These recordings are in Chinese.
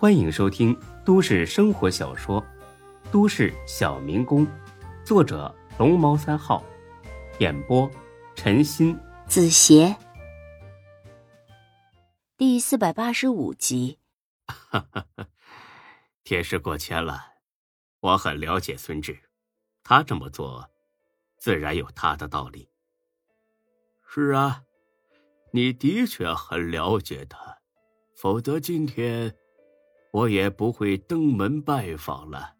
欢迎收听都市生活小说《都市小民工》，作者龙猫三号，演播陈鑫、子邪，第四百八十五集。哈哈哈，天时过谦了，我很了解孙志，他这么做，自然有他的道理。是啊。你的确很了解他，否则今天我也不会登门拜访了。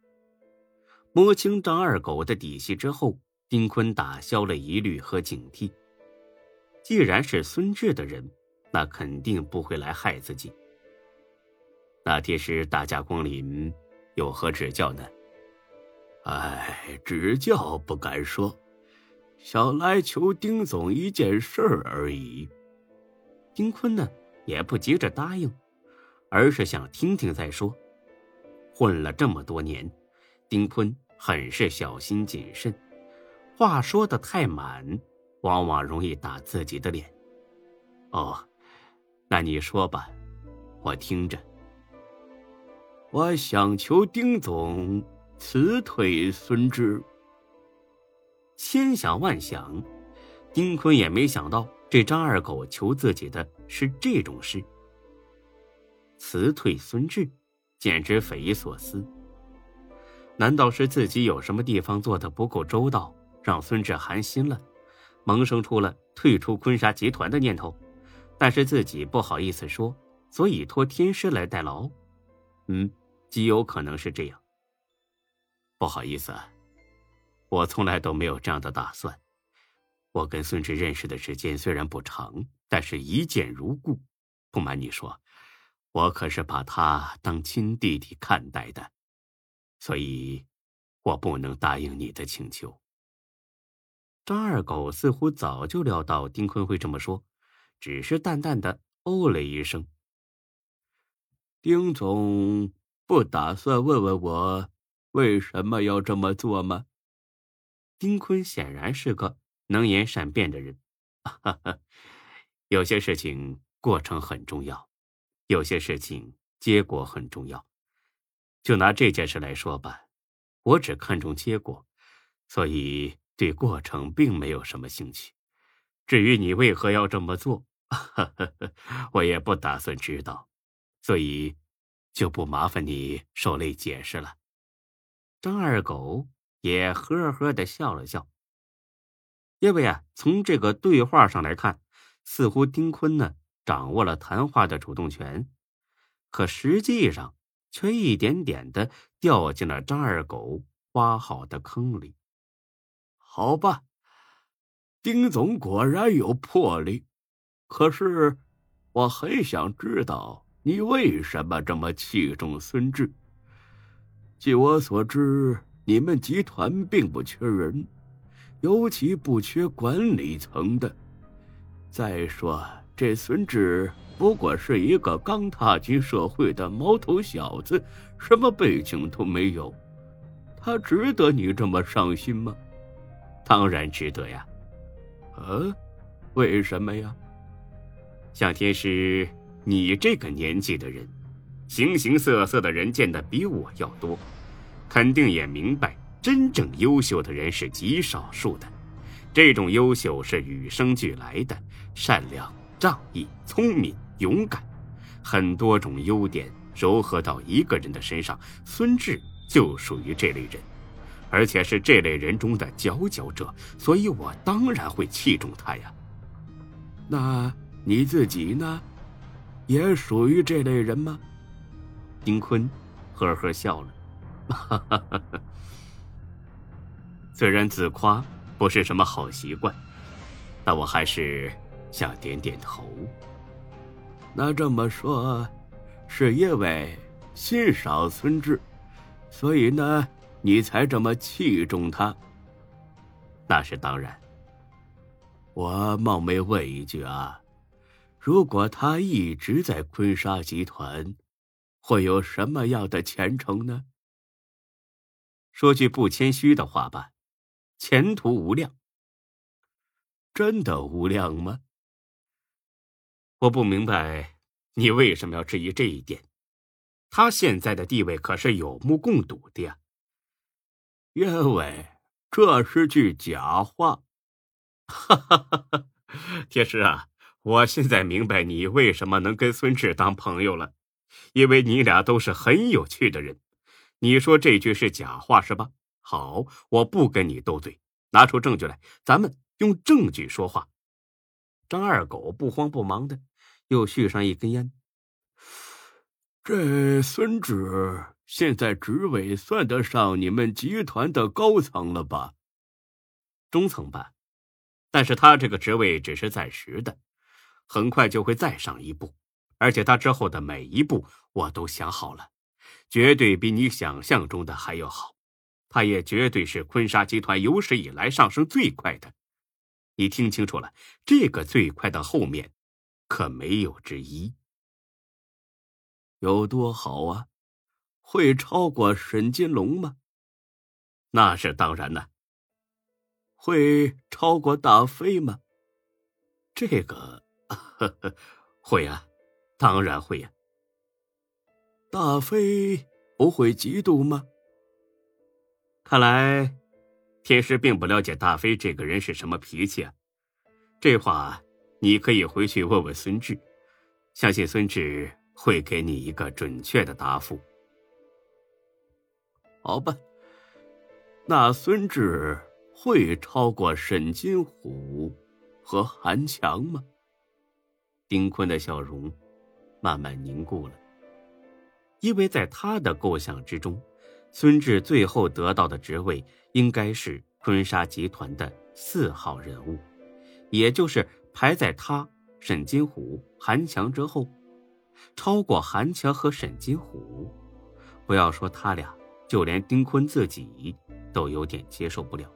摸清张二狗的底细之后，丁坤打消了疑虑和警惕。既然是孙志的人，那肯定不会来害自己。那天是大驾光临，有何指教呢？哎，指教不敢说，想来求丁总一件事儿而已。丁坤呢，也不急着答应，而是想听听再说。混了这么多年，丁坤很是小心谨慎，话说的太满，往往容易打自己的脸。哦，那你说吧，我听着。我想求丁总辞退孙志。千想万想，丁坤也没想到。这张二狗求自己的是这种事，辞退孙志，简直匪夷所思。难道是自己有什么地方做的不够周到，让孙志寒心了，萌生出了退出坤沙集团的念头？但是自己不好意思说，所以托天师来代劳。嗯，极有可能是这样。不好意思，我从来都没有这样的打算。我跟孙志认识的时间虽然不长，但是一见如故。不瞒你说，我可是把他当亲弟弟看待的，所以，我不能答应你的请求。张二狗似乎早就料到丁坤会这么说，只是淡淡的哦了一声。丁总不打算问问我为什么要这么做吗？丁坤显然是个。能言善辩的人，有些事情过程很重要，有些事情结果很重要。就拿这件事来说吧，我只看重结果，所以对过程并没有什么兴趣。至于你为何要这么做，我也不打算知道，所以就不麻烦你受累解释了。张二狗也呵呵的笑了笑。因为啊，从这个对话上来看，似乎丁坤呢掌握了谈话的主动权，可实际上却一点点的掉进了张二狗挖好的坑里。好吧，丁总果然有魄力，可是我很想知道你为什么这么器重孙志。据我所知，你们集团并不缺人。尤其不缺管理层的。再说，这孙志不过是一个刚踏进社会的毛头小子，什么背景都没有，他值得你这么上心吗？当然值得呀。啊，为什么呀？向天师，你这个年纪的人，形形色色的人见的比我要多，肯定也明白。真正优秀的人是极少数的，这种优秀是与生俱来的，善良、仗义、聪明、勇敢，很多种优点糅合到一个人的身上，孙志就属于这类人，而且是这类人中的佼佼者，所以我当然会器重他呀。那你自己呢，也属于这类人吗？丁坤呵呵笑了，哈哈哈哈。虽然自夸不是什么好习惯，但我还是想点点头。那这么说，是因为欣赏孙志，所以呢，你才这么器重他？那是当然。我冒昧问一句啊，如果他一直在坤沙集团，会有什么样的前程呢？说句不谦虚的话吧。前途无量，真的无量吗？我不明白你为什么要质疑这一点。他现在的地位可是有目共睹的呀。因为这是句假话。哈哈哈哈！铁石啊，我现在明白你为什么能跟孙志当朋友了，因为你俩都是很有趣的人。你说这句是假话是吧？好，我不跟你斗嘴，拿出证据来，咱们用证据说话。张二狗不慌不忙的又续上一根烟。这孙志现在职位算得上你们集团的高层了吧？中层吧，但是他这个职位只是暂时的，很快就会再上一步，而且他之后的每一步我都想好了，绝对比你想象中的还要好。他也绝对是坤沙集团有史以来上升最快的，你听清楚了，这个最快的后面可没有之一。有多好啊？会超过沈金龙吗？那是当然的。会超过大飞吗？这个呵呵会啊，当然会呀。大飞不会嫉妒吗？看来，天师并不了解大飞这个人是什么脾气啊。这话你可以回去问问孙志，相信孙志会给你一个准确的答复。好吧，那孙志会超过沈金虎和韩强吗？丁坤的笑容慢慢凝固了，因为在他的构想之中。孙志最后得到的职位应该是坤沙集团的四号人物，也就是排在他、沈金虎、韩强之后，超过韩强和沈金虎。不要说他俩，就连丁坤自己都有点接受不了。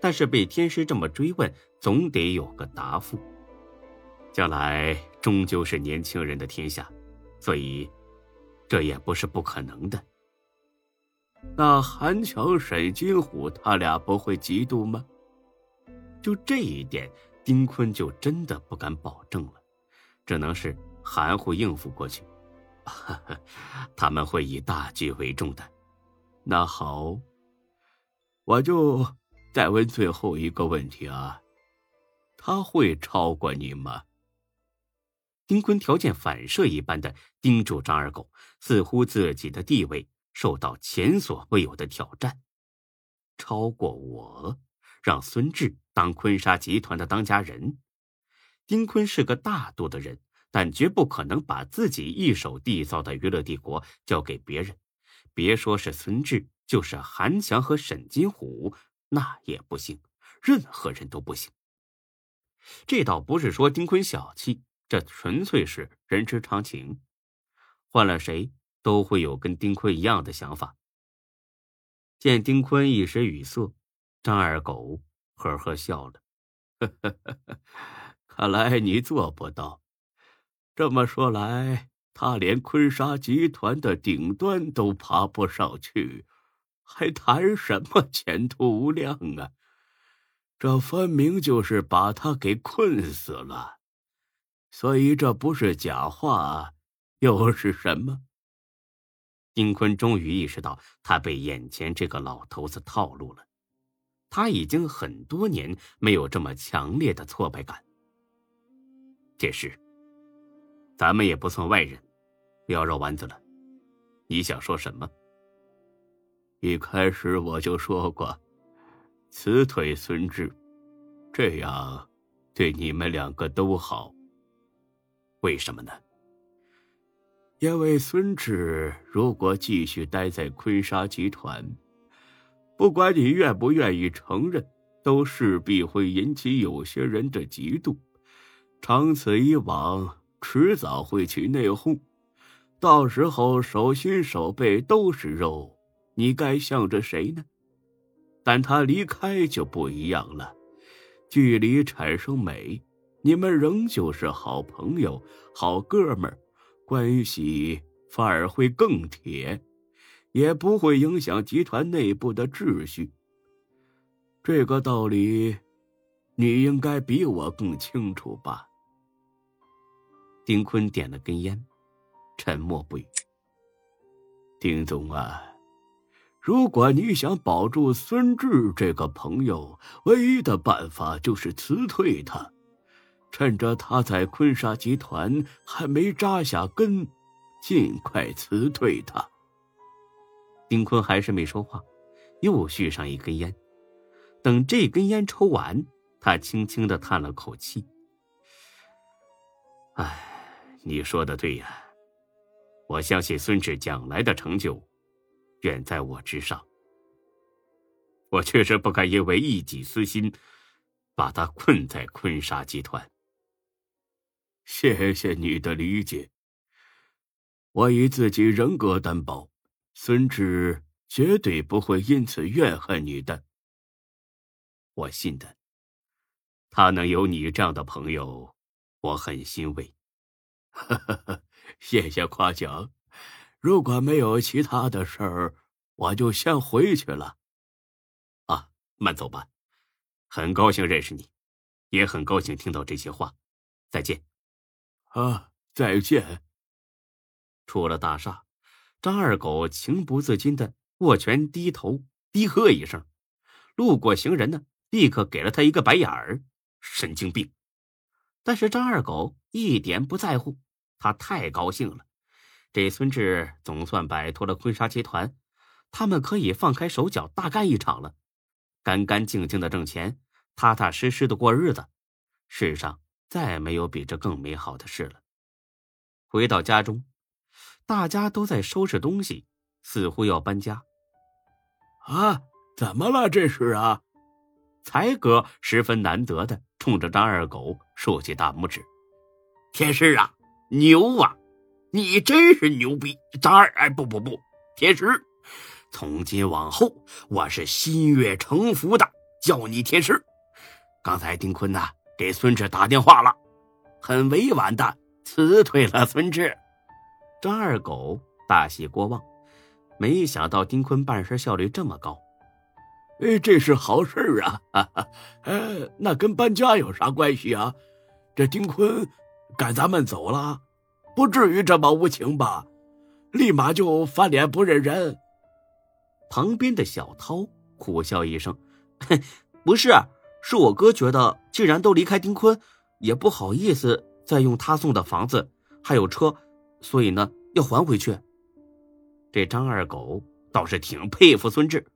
但是被天师这么追问，总得有个答复。将来终究是年轻人的天下，所以这也不是不可能的。那韩强、沈金虎他俩不会嫉妒吗？就这一点，丁坤就真的不敢保证了，只能是含糊应付过去。他们会以大局为重的。那好，我就再问最后一个问题啊，他会超过你吗？丁坤条件反射一般的盯住张二狗，似乎自己的地位。受到前所未有的挑战，超过我，让孙志当坤沙集团的当家人。丁坤是个大度的人，但绝不可能把自己一手缔造的娱乐帝国交给别人。别说是孙志，就是韩强和沈金虎，那也不行，任何人都不行。这倒不是说丁坤小气，这纯粹是人之常情。换了谁？都会有跟丁坤一样的想法。见丁坤一时语塞，张二狗呵呵笑了：“呵呵看来你做不到。这么说来，他连坤沙集团的顶端都爬不上去，还谈什么前途无量啊？这分明就是把他给困死了。所以，这不是假话，又是什么？”丁坤终于意识到，他被眼前这个老头子套路了。他已经很多年没有这么强烈的挫败感。这时，咱们也不算外人，不要绕弯子了。你想说什么？一开始我就说过，辞退孙志，这样对你们两个都好。为什么呢？因为孙志如果继续待在坤沙集团，不管你愿不愿意承认，都势必会引起有些人的嫉妒。长此以往，迟早会去内讧，到时候手心手背都是肉，你该向着谁呢？但他离开就不一样了，距离产生美，你们仍旧是好朋友、好哥们儿。关系反而会更铁，也不会影响集团内部的秩序。这个道理，你应该比我更清楚吧？丁坤点了根烟，沉默不语。丁总啊，如果你想保住孙志这个朋友，唯一的办法就是辞退他，趁着他在坤沙集团还没扎下根，尽快辞退他。丁坤还是没说话，又续上一根烟。等这根烟抽完，他轻轻的叹了口气：“哎，你说的对呀。”我相信孙志将来的成就，远在我之上。我确实不该因为一己私心，把他困在坤沙集团。谢谢你的理解。我以自己人格担保，孙志绝对不会因此怨恨你的。我信的。他能有你这样的朋友，我很欣慰。呵呵呵。谢谢夸奖，如果没有其他的事儿，我就先回去了。啊，慢走吧，很高兴认识你，也很高兴听到这些话。再见。啊，再见。出了大厦，张二狗情不自禁的握拳低头，低喝一声。路过行人呢，立刻给了他一个白眼儿，神经病。但是张二狗一点不在乎。他太高兴了，这孙志总算摆脱了坤沙集团，他们可以放开手脚大干一场了，干干净净的挣钱，踏踏实实的过日子，世上再没有比这更美好的事了。回到家中，大家都在收拾东西，似乎要搬家。啊，怎么了？这是啊！才哥十分难得的冲着张二狗竖起大拇指：“天师啊！”牛啊！你真是牛逼，张二哎不不不，天师，从今往后我是心悦诚服的叫你天师。刚才丁坤呐给孙志打电话了，很委婉的辞退了孙志。张二狗大喜过望，没想到丁坤办事效率这么高。哎，这是好事啊！哈哈，呃，那跟搬家有啥关系啊？这丁坤。赶咱们走了，不至于这么无情吧？立马就翻脸不认人。旁边的小涛苦笑一声：“不是，是我哥觉得，既然都离开丁坤，也不好意思再用他送的房子还有车，所以呢，要还回去。”这张二狗倒是挺佩服孙志，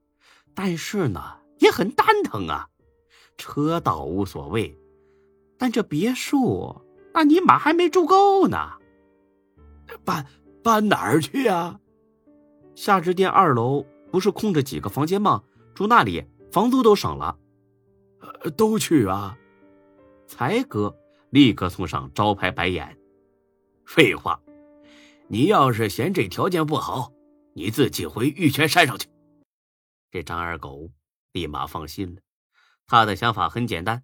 但是呢，也很蛋疼啊。车倒无所谓，但这别墅……那尼玛还没住够呢，搬搬哪儿去啊？夏之店二楼不是空着几个房间吗？住那里，房租都省了。都去啊！才哥立刻送上招牌白眼。废话，你要是嫌这条件不好，你自己回玉泉山上去。这张二狗立马放心了，他的想法很简单，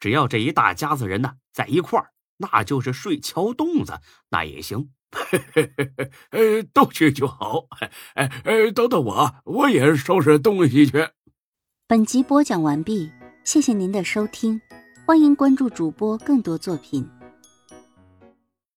只要这一大家子人呢在一块儿。那就是睡桥洞子，那也行。呃，都去就好。哎哎，等等我，我也收拾东西去。本集播讲完毕，谢谢您的收听，欢迎关注主播更多作品。